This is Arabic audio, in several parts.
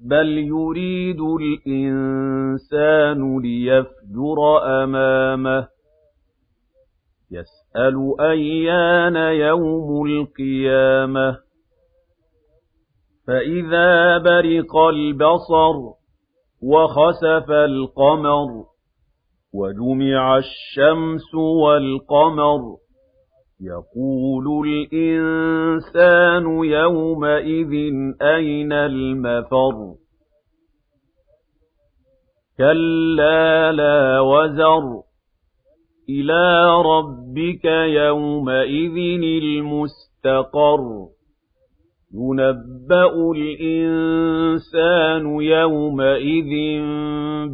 بل يريد الإنسان ليفجر أمامه. يسأل أيان يوم القيامة. فإذا برق البصر وخسف القمر وجمع الشمس والقمر يقول الإنسان يومئذ أين المفر كلا لا وزر إلى ربك يومئذ المستقر ينبأ الإنسان يومئذ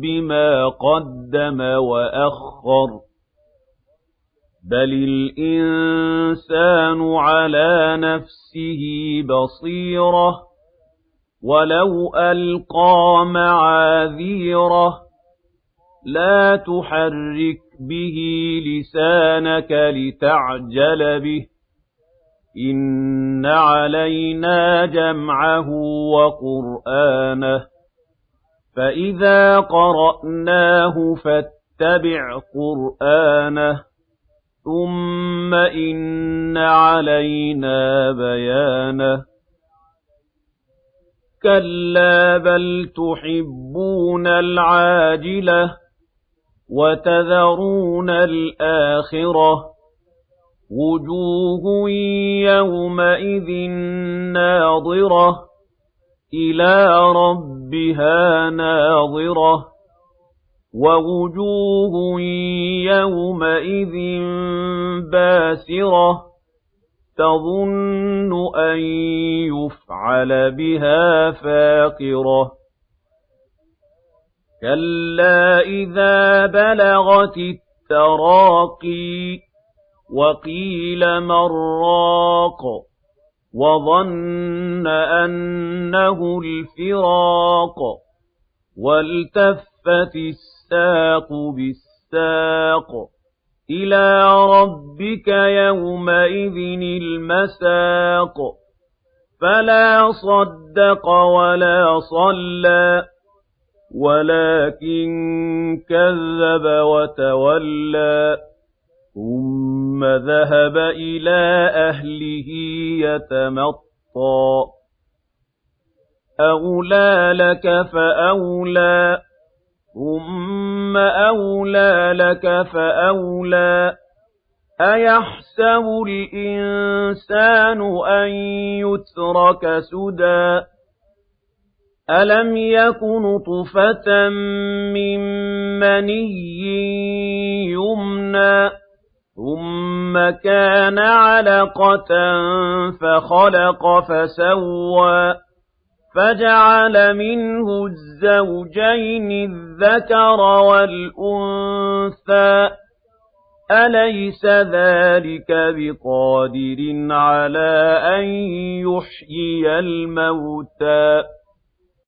بما قدم وأخر بل الإنسان على نفسه بصيرة ولو ألقى معاذيره لا تحرك به لسانك لتعجل به إن علينا جمعه وقرآنه فإذا قرأناه فاتبع قرآنه ثم إن علينا بيانه كلا بل تحبون العاجلة وتذرون الآخرة وجوه يومئذ ناظرة إلى ربها ناظرة ووجوه يومئذ باسرة تظن أن يفعل بها فاقرة. كلا إذا بلغت التراقي وقيل مراق وظن أنه الفراق والتفت الساق بالساق إلى ربك يومئذ المساق فلا صدق ولا صلى ولكن كذب وتولى ثم ذهب إلى أهله يتمطى أولى لك فأولى ثم أولى لك فأولى أيحسب الإنسان أن يترك سدى ألم يك نطفة من مني يمنى ثم كان علقة فخلق فسوى فجعل منه الزوجين الذكر والأنثى أليس ذلك بقادر على أن يحيي الموتى